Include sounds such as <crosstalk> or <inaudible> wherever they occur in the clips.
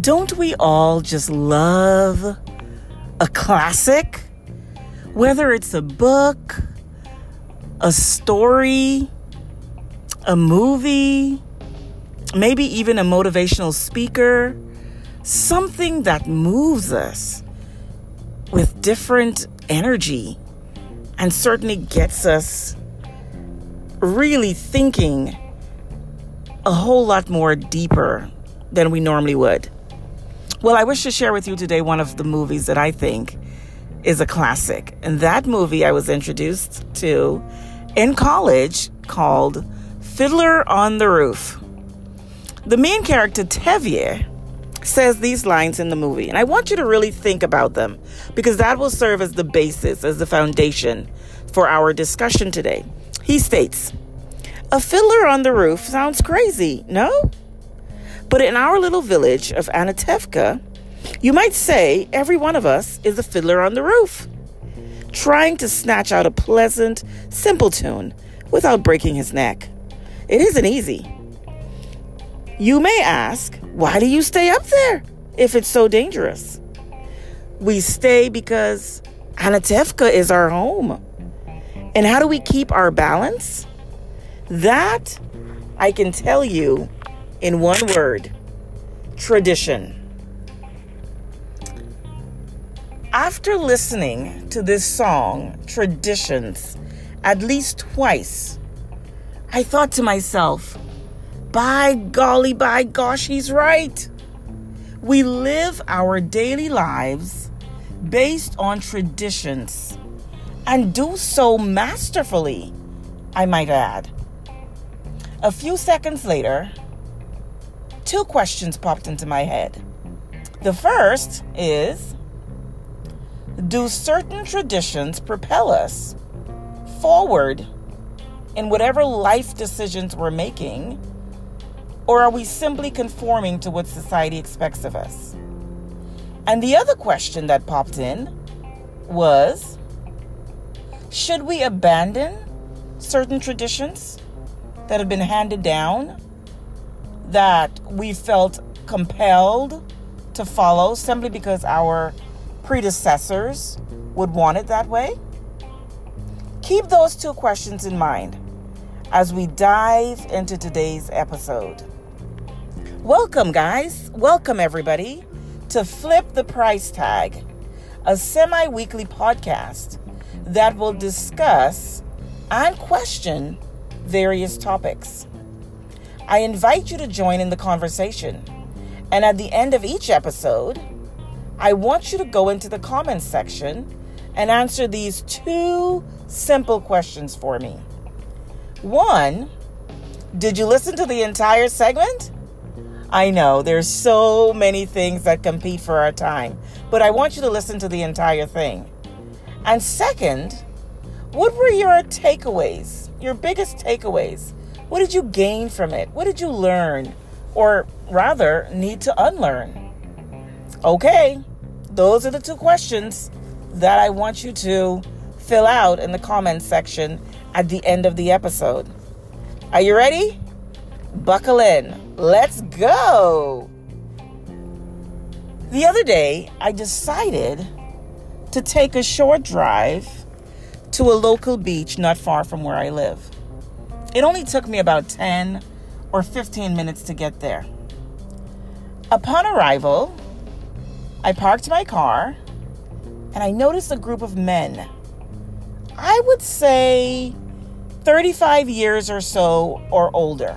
Don't we all just love a classic? Whether it's a book, a story, a movie, maybe even a motivational speaker, something that moves us with different energy and certainly gets us really thinking a whole lot more deeper than we normally would. Well, I wish to share with you today one of the movies that I think is a classic. And that movie I was introduced to in college called Fiddler on the Roof. The main character, Tevye, says these lines in the movie, and I want you to really think about them because that will serve as the basis, as the foundation for our discussion today. He states, A fiddler on the roof sounds crazy, no? But in our little village of Anatevka, you might say every one of us is a fiddler on the roof, trying to snatch out a pleasant, simple tune without breaking his neck. It isn't easy. You may ask, why do you stay up there if it's so dangerous? We stay because Anatevka is our home. And how do we keep our balance? That I can tell you in one word tradition. After listening to this song, Traditions, at least twice, I thought to myself, by golly, by gosh, he's right. We live our daily lives based on traditions and do so masterfully, I might add. A few seconds later, two questions popped into my head. The first is Do certain traditions propel us forward in whatever life decisions we're making? Or are we simply conforming to what society expects of us? And the other question that popped in was Should we abandon certain traditions that have been handed down that we felt compelled to follow simply because our predecessors would want it that way? Keep those two questions in mind as we dive into today's episode. Welcome, guys. Welcome, everybody, to Flip the Price Tag, a semi weekly podcast that will discuss and question various topics. I invite you to join in the conversation. And at the end of each episode, I want you to go into the comments section and answer these two simple questions for me. One, did you listen to the entire segment? I know there's so many things that compete for our time, but I want you to listen to the entire thing. And second, what were your takeaways, your biggest takeaways? What did you gain from it? What did you learn? Or rather, need to unlearn? Okay, those are the two questions that I want you to fill out in the comments section at the end of the episode. Are you ready? Buckle in. Let's go. The other day, I decided to take a short drive to a local beach not far from where I live. It only took me about 10 or 15 minutes to get there. Upon arrival, I parked my car and I noticed a group of men. I would say 35 years or so or older.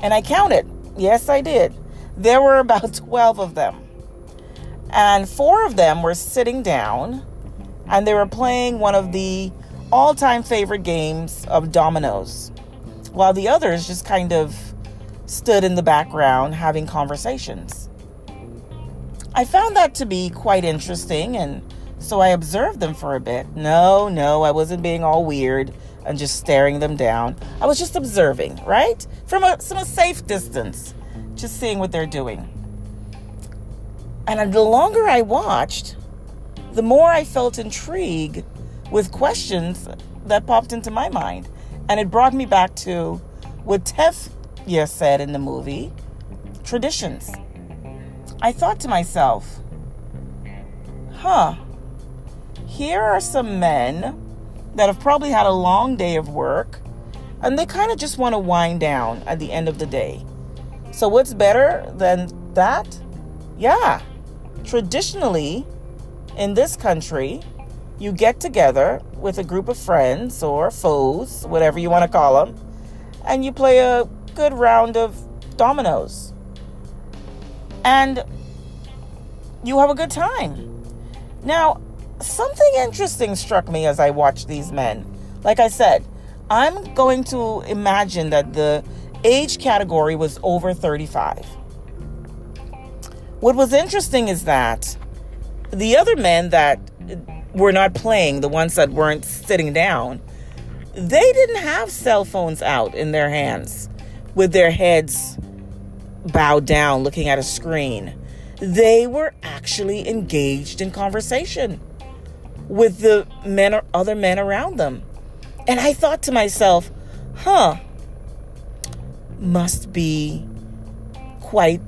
And I counted. Yes, I did. There were about <laughs> 12 of them. And four of them were sitting down and they were playing one of the all time favorite games of dominoes, while the others just kind of stood in the background having conversations. I found that to be quite interesting, and so I observed them for a bit. No, no, I wasn't being all weird and just staring them down. I was just observing, right? From a, from a safe distance, just seeing what they're doing. And the longer I watched, the more I felt intrigue with questions that popped into my mind. And it brought me back to what Tevye said in the movie, traditions. I thought to myself, huh, here are some men that have probably had a long day of work and they kind of just want to wind down at the end of the day. So, what's better than that? Yeah, traditionally in this country, you get together with a group of friends or foes, whatever you want to call them, and you play a good round of dominoes. And you have a good time. Now, something interesting struck me as I watched these men. Like I said, I'm going to imagine that the age category was over 35. What was interesting is that the other men that were not playing, the ones that weren't sitting down, they didn't have cell phones out in their hands with their heads bowed down looking at a screen. They were actually engaged in conversation with the men or other men around them. And I thought to myself, huh, must be quite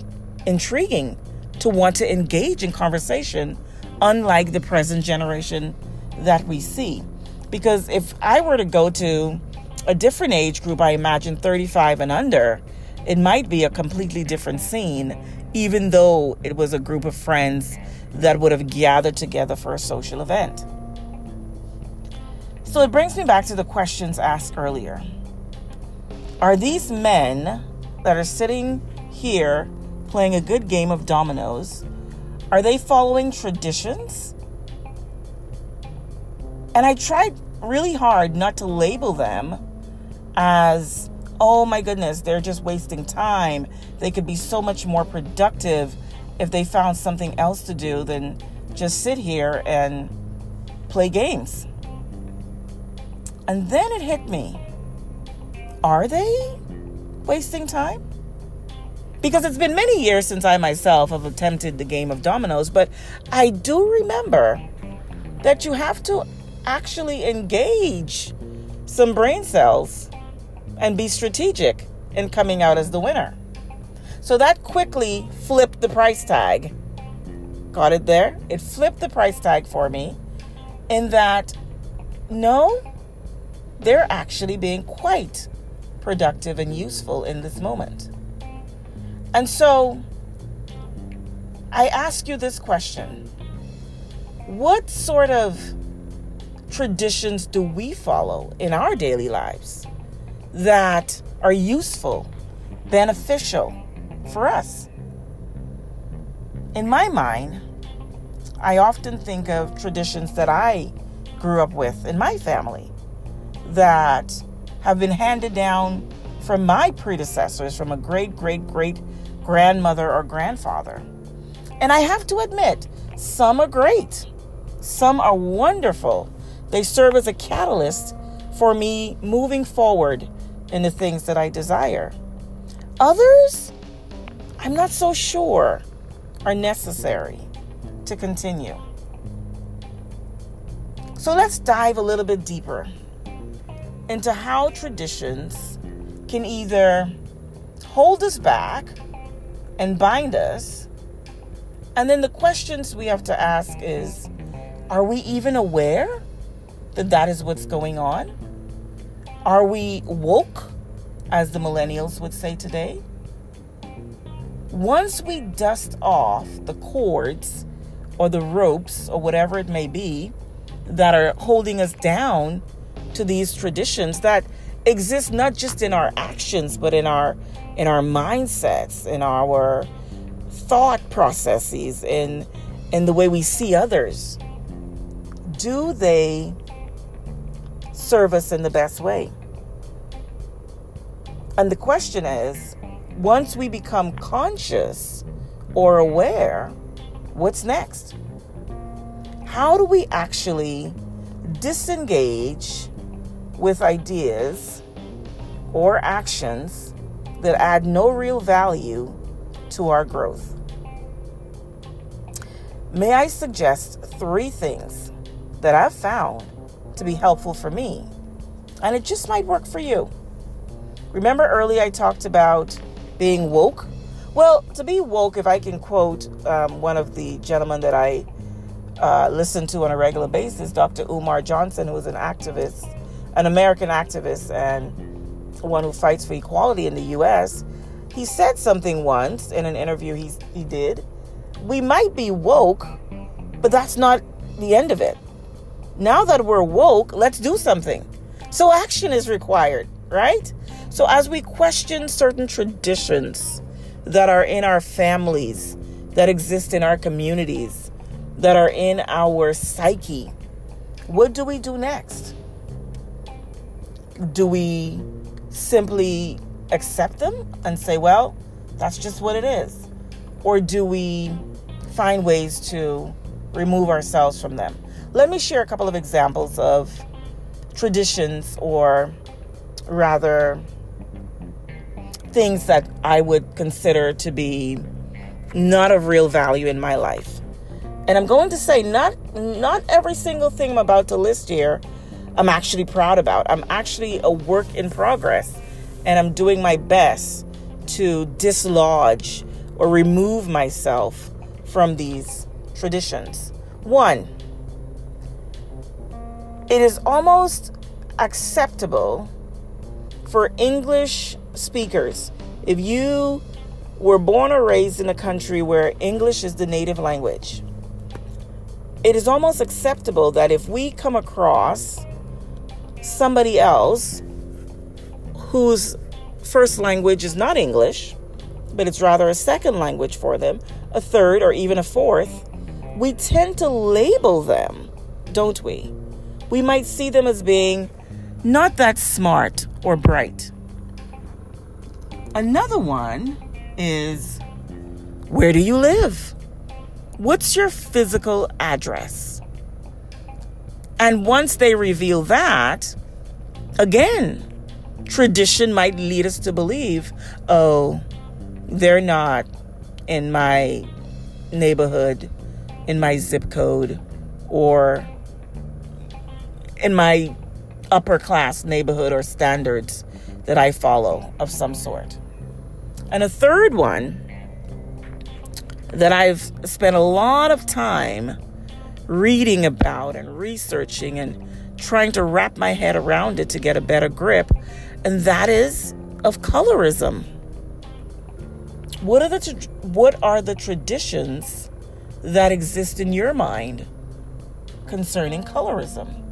intriguing to want to engage in conversation, unlike the present generation that we see. Because if I were to go to a different age group, I imagine 35 and under, it might be a completely different scene, even though it was a group of friends that would have gathered together for a social event. So it brings me back to the questions asked earlier. Are these men that are sitting here playing a good game of dominoes, are they following traditions? And I tried really hard not to label them as, oh my goodness, they're just wasting time. They could be so much more productive if they found something else to do than just sit here and play games. And then it hit me. Are they wasting time? Because it's been many years since I myself have attempted the game of dominoes, but I do remember that you have to actually engage some brain cells and be strategic in coming out as the winner. So that quickly flipped the price tag. Got it there? It flipped the price tag for me in that no, they're actually being quite productive and useful in this moment. And so I ask you this question What sort of traditions do we follow in our daily lives that are useful, beneficial for us? In my mind, I often think of traditions that I grew up with in my family that have been handed down from my predecessors, from a great, great, great grandmother or grandfather. And I have to admit, some are great, some are wonderful. They serve as a catalyst for me moving forward in the things that I desire. Others, I'm not so sure are necessary to continue. So let's dive a little bit deeper into how traditions can either hold us back and bind us. And then the questions we have to ask is are we even aware that that is what's going on? Are we woke, as the millennials would say today? Once we dust off the cords or the ropes or whatever it may be that are holding us down to these traditions that exist not just in our actions but in our in our mindsets in our thought processes in in the way we see others. Do they serve us in the best way? And the question is once we become conscious or aware what's next? How do we actually disengage with ideas or actions that add no real value to our growth. May I suggest three things that I've found to be helpful for me, and it just might work for you. Remember early I talked about being woke? Well, to be woke, if I can quote um, one of the gentlemen that I uh, listen to on a regular basis, Dr. Umar Johnson, who is an activist, an American activist, and one who fights for equality in the U.S., he said something once in an interview he, he did. We might be woke, but that's not the end of it. Now that we're woke, let's do something. So action is required, right? So as we question certain traditions, that are in our families, that exist in our communities, that are in our psyche. What do we do next? Do we simply accept them and say, well, that's just what it is? Or do we find ways to remove ourselves from them? Let me share a couple of examples of traditions or rather things that I would consider to be not of real value in my life. And I'm going to say not not every single thing I'm about to list here I'm actually proud about. I'm actually a work in progress and I'm doing my best to dislodge or remove myself from these traditions. One, it is almost acceptable for English speakers, if you were born or raised in a country where English is the native language, it is almost acceptable that if we come across somebody else whose first language is not English, but it's rather a second language for them, a third or even a fourth, we tend to label them, don't we? We might see them as being not that smart or bright. Another one is where do you live? What's your physical address? And once they reveal that, again, tradition might lead us to believe, oh, they're not in my neighborhood, in my zip code, or in my upper class neighborhood or standards that I follow of some sort. And a third one that I've spent a lot of time reading about and researching and trying to wrap my head around it to get a better grip, and that is of colorism. What are the what are the traditions that exist in your mind concerning colorism?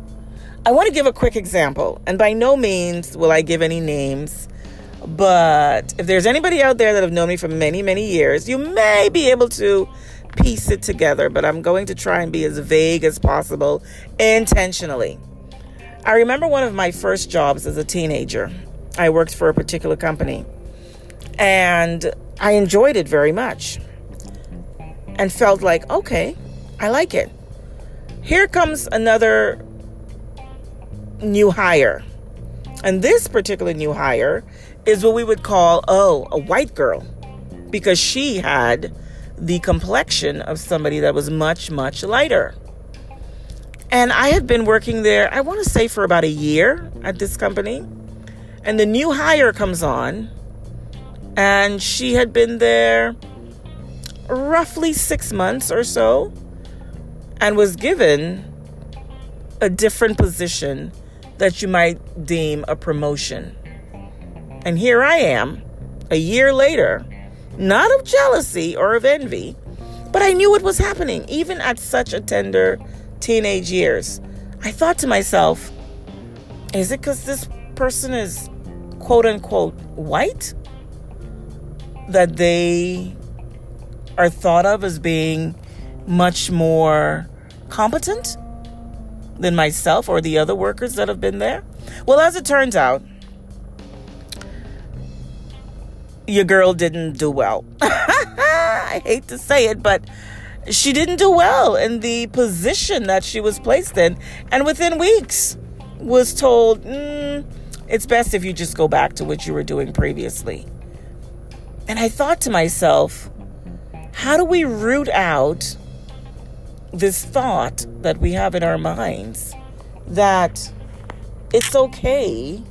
I want to give a quick example, and by no means will I give any names but if there's anybody out there that have known me for many, many years, you may be able to piece it together, but I'm going to try and be as vague as possible intentionally. I remember one of my first jobs as a teenager. I worked for a particular company and I enjoyed it very much and felt like, okay, I like it. Here comes another new hire. And this particular new hire is what we would call, oh, a white girl, because she had the complexion of somebody that was much, much lighter. And I had been working there, I want to say, for about a year at this company. And the new hire comes on, and she had been there roughly six months or so and was given a different position that you might deem a promotion. And here I am, a year later, not of jealousy or of envy, but I knew what was happening, even at such a tender teenage years. I thought to myself, is it because this person is quote unquote white that they are thought of as being much more competent than myself or the other workers that have been there? Well, as it turns out, your girl didn't do well. <laughs> I hate to say it, but she didn't do well in the position that she was placed in. And within weeks, was told, mm, it's best if you just go back to what you were doing previously. And I thought to myself, how do we root out this thought that we have in our minds that it's okay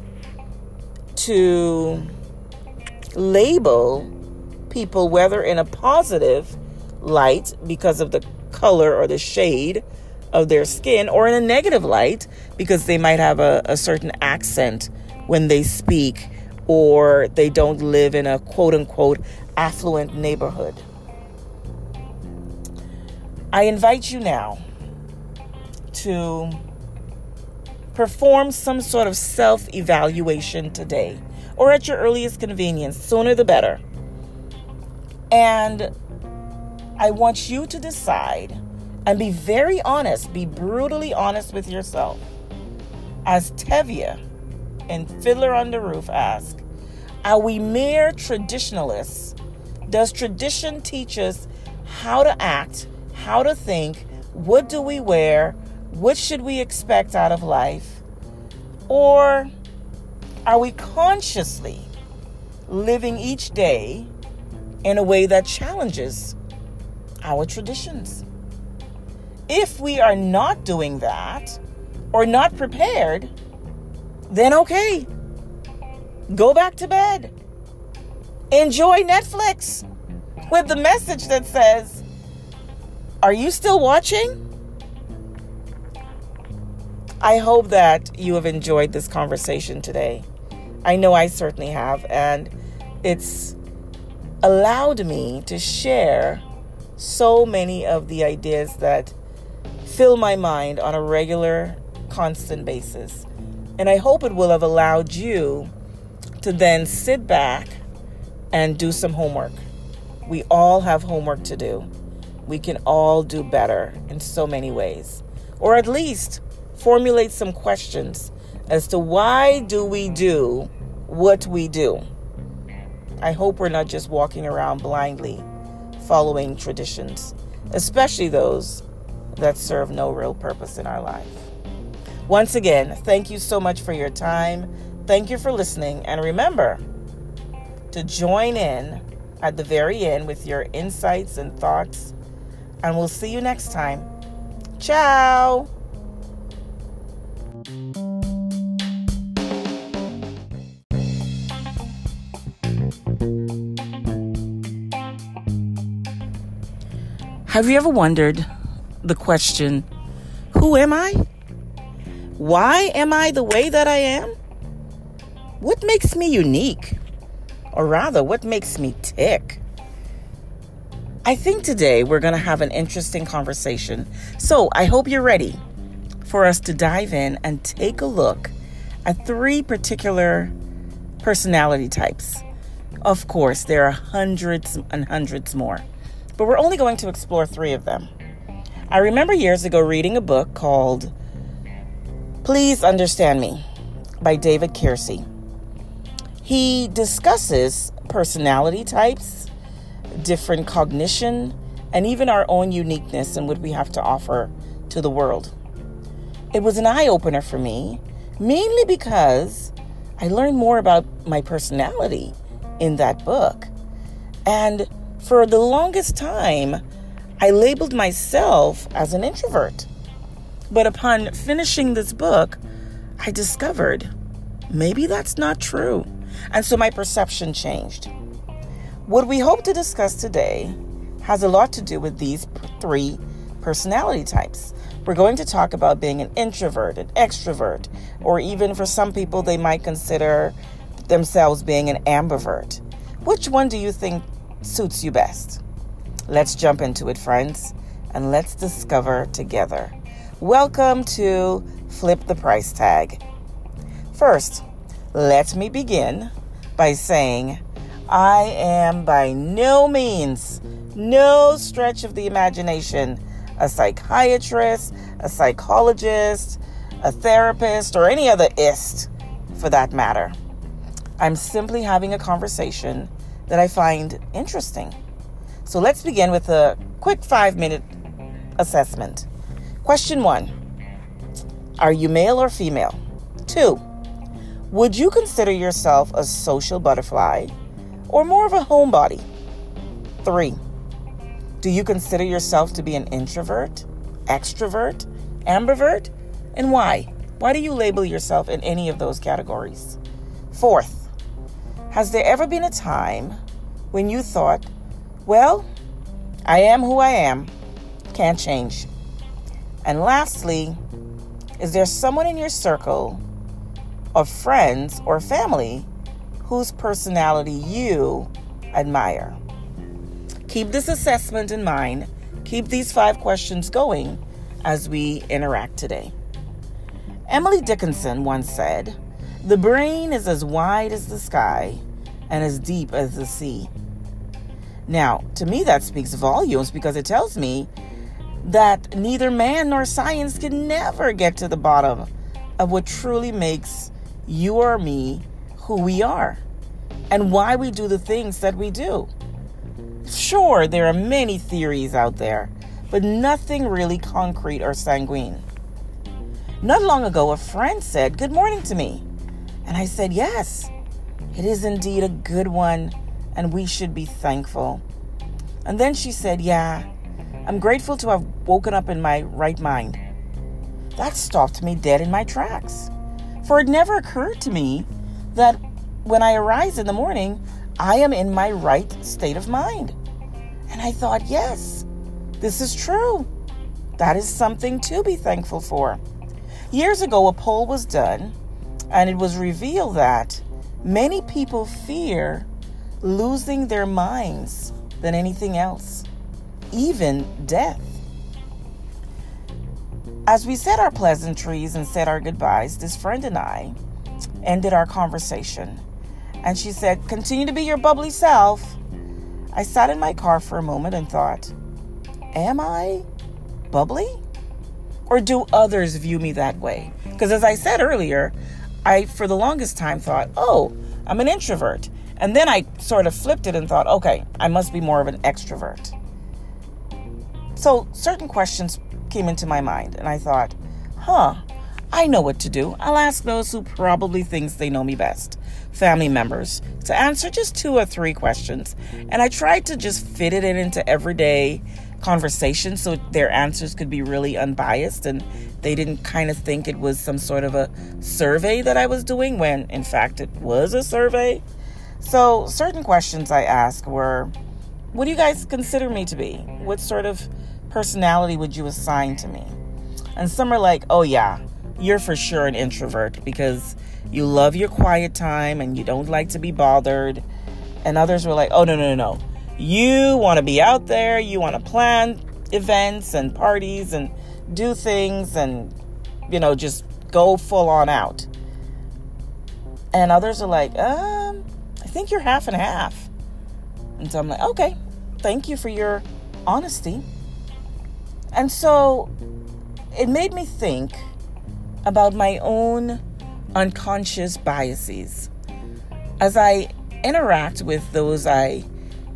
to label people, whether in a positive light because of the color or the shade of their skin, or in a negative light because they might have a, a certain accent when they speak or they don't live in a quote unquote affluent neighborhood. I invite you now to perform some sort of self evaluation today or at your earliest convenience, sooner the better. And I want you to decide and be very honest, be brutally honest with yourself. As Tevye and Fiddler on the Roof ask, are we mere traditionalists? Does tradition teach us how to act, how to think, what do we wear, what should we expect out of life? Or are we consciously living each day in a way that challenges our traditions? If we are not doing that or not prepared, then okay, go back to bed. Enjoy Netflix with the message that says, Are you still watching? I hope that you have enjoyed this conversation today. I know I certainly have, and it's allowed me to share so many of the ideas that fill my mind on a regular, constant basis. And I hope it will have allowed you to then sit back and do some homework. We all have homework to do. We can all do better in so many ways. Or at least formulate some questions as to why do we do what we do. I hope we're not just walking around blindly following traditions, especially those that serve no real purpose in our life. Once again, thank you so much for your time. Thank you for listening. And remember to join in at the very end with your insights and thoughts. And we'll see you next time. Ciao. Have you ever wondered the question, Who am I? Why am I the way that I am? What makes me unique? Or rather, what makes me tick? I think today we're going to have an interesting conversation. So I hope you're ready for us to dive in and take a look at three particular personality types. Of course, there are hundreds and hundreds more, but we're only going to explore three of them. I remember years ago reading a book called Please Understand Me by David Keirsey. He discusses personality types, different cognition, and even our own uniqueness and what we have to offer to the world. It was an eye opener for me, mainly because I learned more about my personality in that book. And for the longest time, I labeled myself as an introvert. But upon finishing this book, I discovered maybe that's not true. And so my perception changed. What we hope to discuss today has a lot to do with these three personality types. We're going to talk about being an introvert, an extrovert, or even for some people, they might consider themselves being an ambivert. Which one do you think suits you best? Let's jump into it, friends, and let's discover together. Welcome to Flip the Price Tag. First, let me begin by saying I am by no means, no stretch of the imagination, a psychiatrist, a psychologist, a therapist, or any other ist for that matter. I'm simply having a conversation that I find interesting so let's begin with a quick five minute assessment. Question one Are you male or female? Two, would you consider yourself a social butterfly or more of a homebody? Three, do you consider yourself to be an introvert, extrovert, ambivert? And why? Why do you label yourself in any of those categories? Fourth, Has there ever been a time when you thought, well, I am who I am, can't change? And lastly, is there someone in your circle of friends or family whose personality you admire? Keep this assessment in mind. Keep these five questions going as we interact today. Emily Dickinson once said, The brain is as wide as the sky and as deep as the sea. Now, to me, that speaks volumes because it tells me that neither man nor science can never get to the bottom of what truly makes you or me who we are and why we do the things that we do. Sure, there are many theories out there, but nothing really concrete or sanguine. Not long ago, a friend said, Good morning to me. And I said, Yes, it is indeed a good one, and we should be thankful. And then she said, Yeah, I'm grateful to have woken up in my right mind. That stopped me dead in my tracks. For it never occurred to me that when I arise in the morning, I am in my right state of mind. And I thought, yes, this is true. That is something to be thankful for. Years ago, a poll was done, and it was revealed that many people fear losing their minds than anything else, even death. As we said our pleasantries and said our goodbyes, this friend and I ended our conversation. And she said, Continue to be your bubbly self. I sat in my car for a moment and thought, Am I bubbly? Or do others view me that way? Because as I said earlier, I, for the longest time, thought, oh, I'm an introvert. And then I sort of flipped it and thought, okay, I must be more of an extrovert. So certain questions came into my mind, and I thought, huh, I know what to do. I'll ask those who probably thinks they know me best, family members, to answer just two or three questions. And I tried to just fit it in into everyday conversation so their answers could be really unbiased and they didn't kind of think it was some sort of a survey that I was doing when in fact it was a survey. So, certain questions I asked were What do you guys consider me to be? What sort of personality would you assign to me? And some are like, Oh, yeah, you're for sure an introvert because you love your quiet time and you don't like to be bothered. And others were like, Oh, no, no, no, no you want to be out there, you want to plan events and parties and do things and, you know, just go full on out. And others are like, um, I think you're half and half. And so I'm like, okay, thank you for your honesty. And so it made me think about my own unconscious biases. As I interact with those I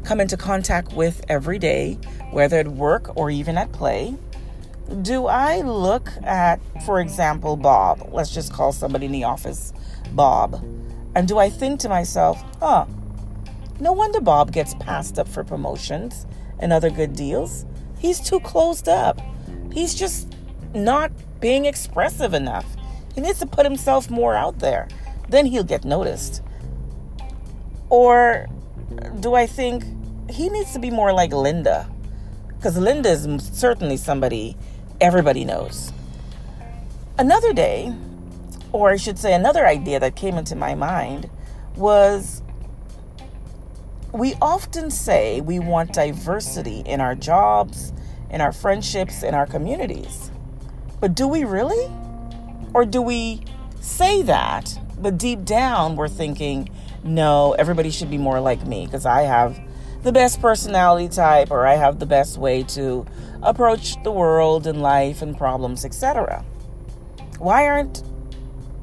come into contact with every day, whether at work or even at play? Do I look at, for example, Bob? Let's just call somebody in the office Bob. And do I think to myself, huh, no wonder Bob gets passed up for promotions and other good deals? He's too closed up. He's just not being expressive enough. He needs to put himself more out there. Then he'll get noticed. Or do I think he needs to be more like Linda? Because Linda is certainly somebody everybody knows. Another day, or I should say, another idea that came into my mind was we often say we want diversity in our jobs, in our friendships, in our communities. But do we really? Or do we say that, but deep down we're thinking, no, everybody should be more like me because I have the best personality type or I have the best way to approach the world and life and problems, etc. Why aren't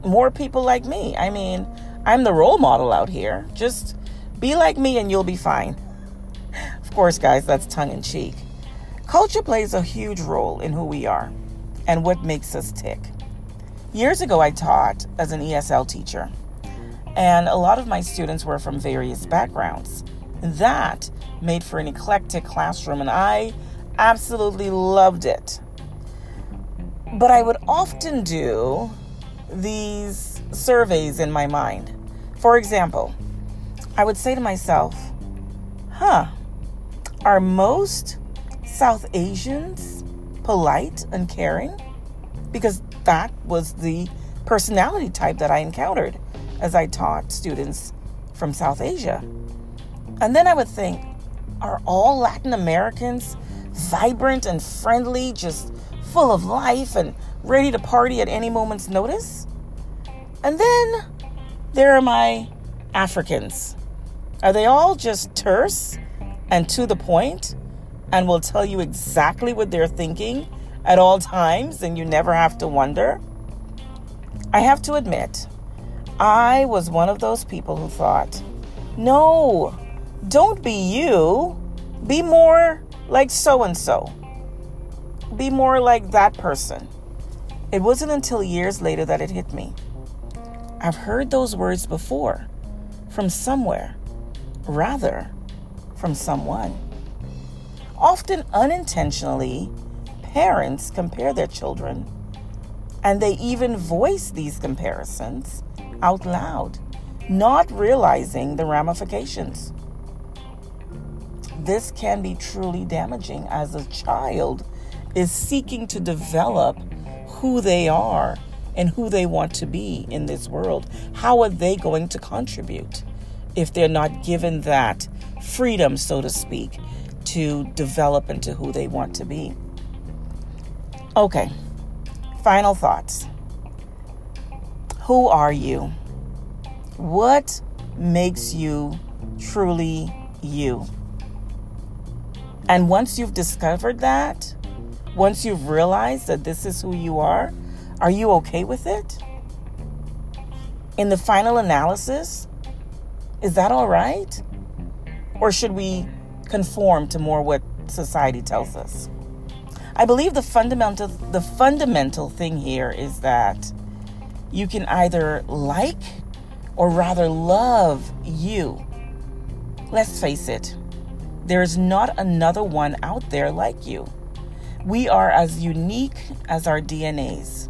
more people like me? I mean, I'm the role model out here. Just be like me and you'll be fine. Of course, guys, that's tongue in cheek. Culture plays a huge role in who we are and what makes us tick. Years ago, I taught as an ESL teacher, and a lot of my students were from various backgrounds. That made for an eclectic classroom, and I absolutely loved it. But I would often do these surveys in my mind. For example, I would say to myself, huh, are most South Asians polite and caring? Because that was the personality type that I encountered as I taught students from South Asia. And then I would think, are all Latin Americans vibrant and friendly, just full of life and ready to party at any moment's notice? And then there are my Africans. Are they all just terse and to the point and will tell you exactly what they're thinking at all times and you never have to wonder? I have to admit, I was one of those people who thought, no, don't be you. Be more like so and so. Be more like that person. It wasn't until years later that it hit me. I've heard those words before from somewhere, rather, from someone. Often unintentionally, parents compare their children, and they even voice these comparisons out loud, not realizing the ramifications. This can be truly damaging as a child is seeking to develop who they are and who they want to be in this world. How are they going to contribute if they're not given that freedom, so to speak, to develop into who they want to be? Okay, final thoughts. Who are you? What makes you truly you? And once you've discovered that, once you've realized that this is who you are, are you okay with it? In the final analysis, is that all right? Or should we conform to more what society tells us? I believe the fundamental the fundamental thing here is that you can either like or rather love you. Let's face it, there is not another one out there like you. We are as unique as our DNAs.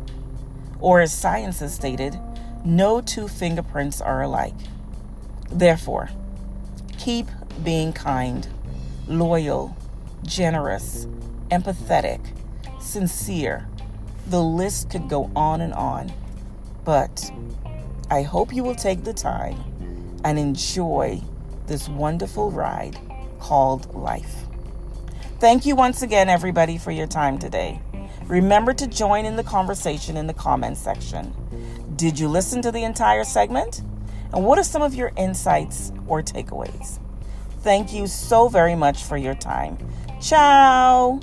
Or, as science has stated, no two fingerprints are alike. Therefore, keep being kind, loyal, generous, empathetic, sincere. The list could go on and on. But I hope you will take the time and enjoy this wonderful ride called life. Thank you once again, everybody, for your time today. Remember to join in the conversation in the comments section. Did you listen to the entire segment? And what are some of your insights or takeaways? Thank you so very much for your time. Ciao.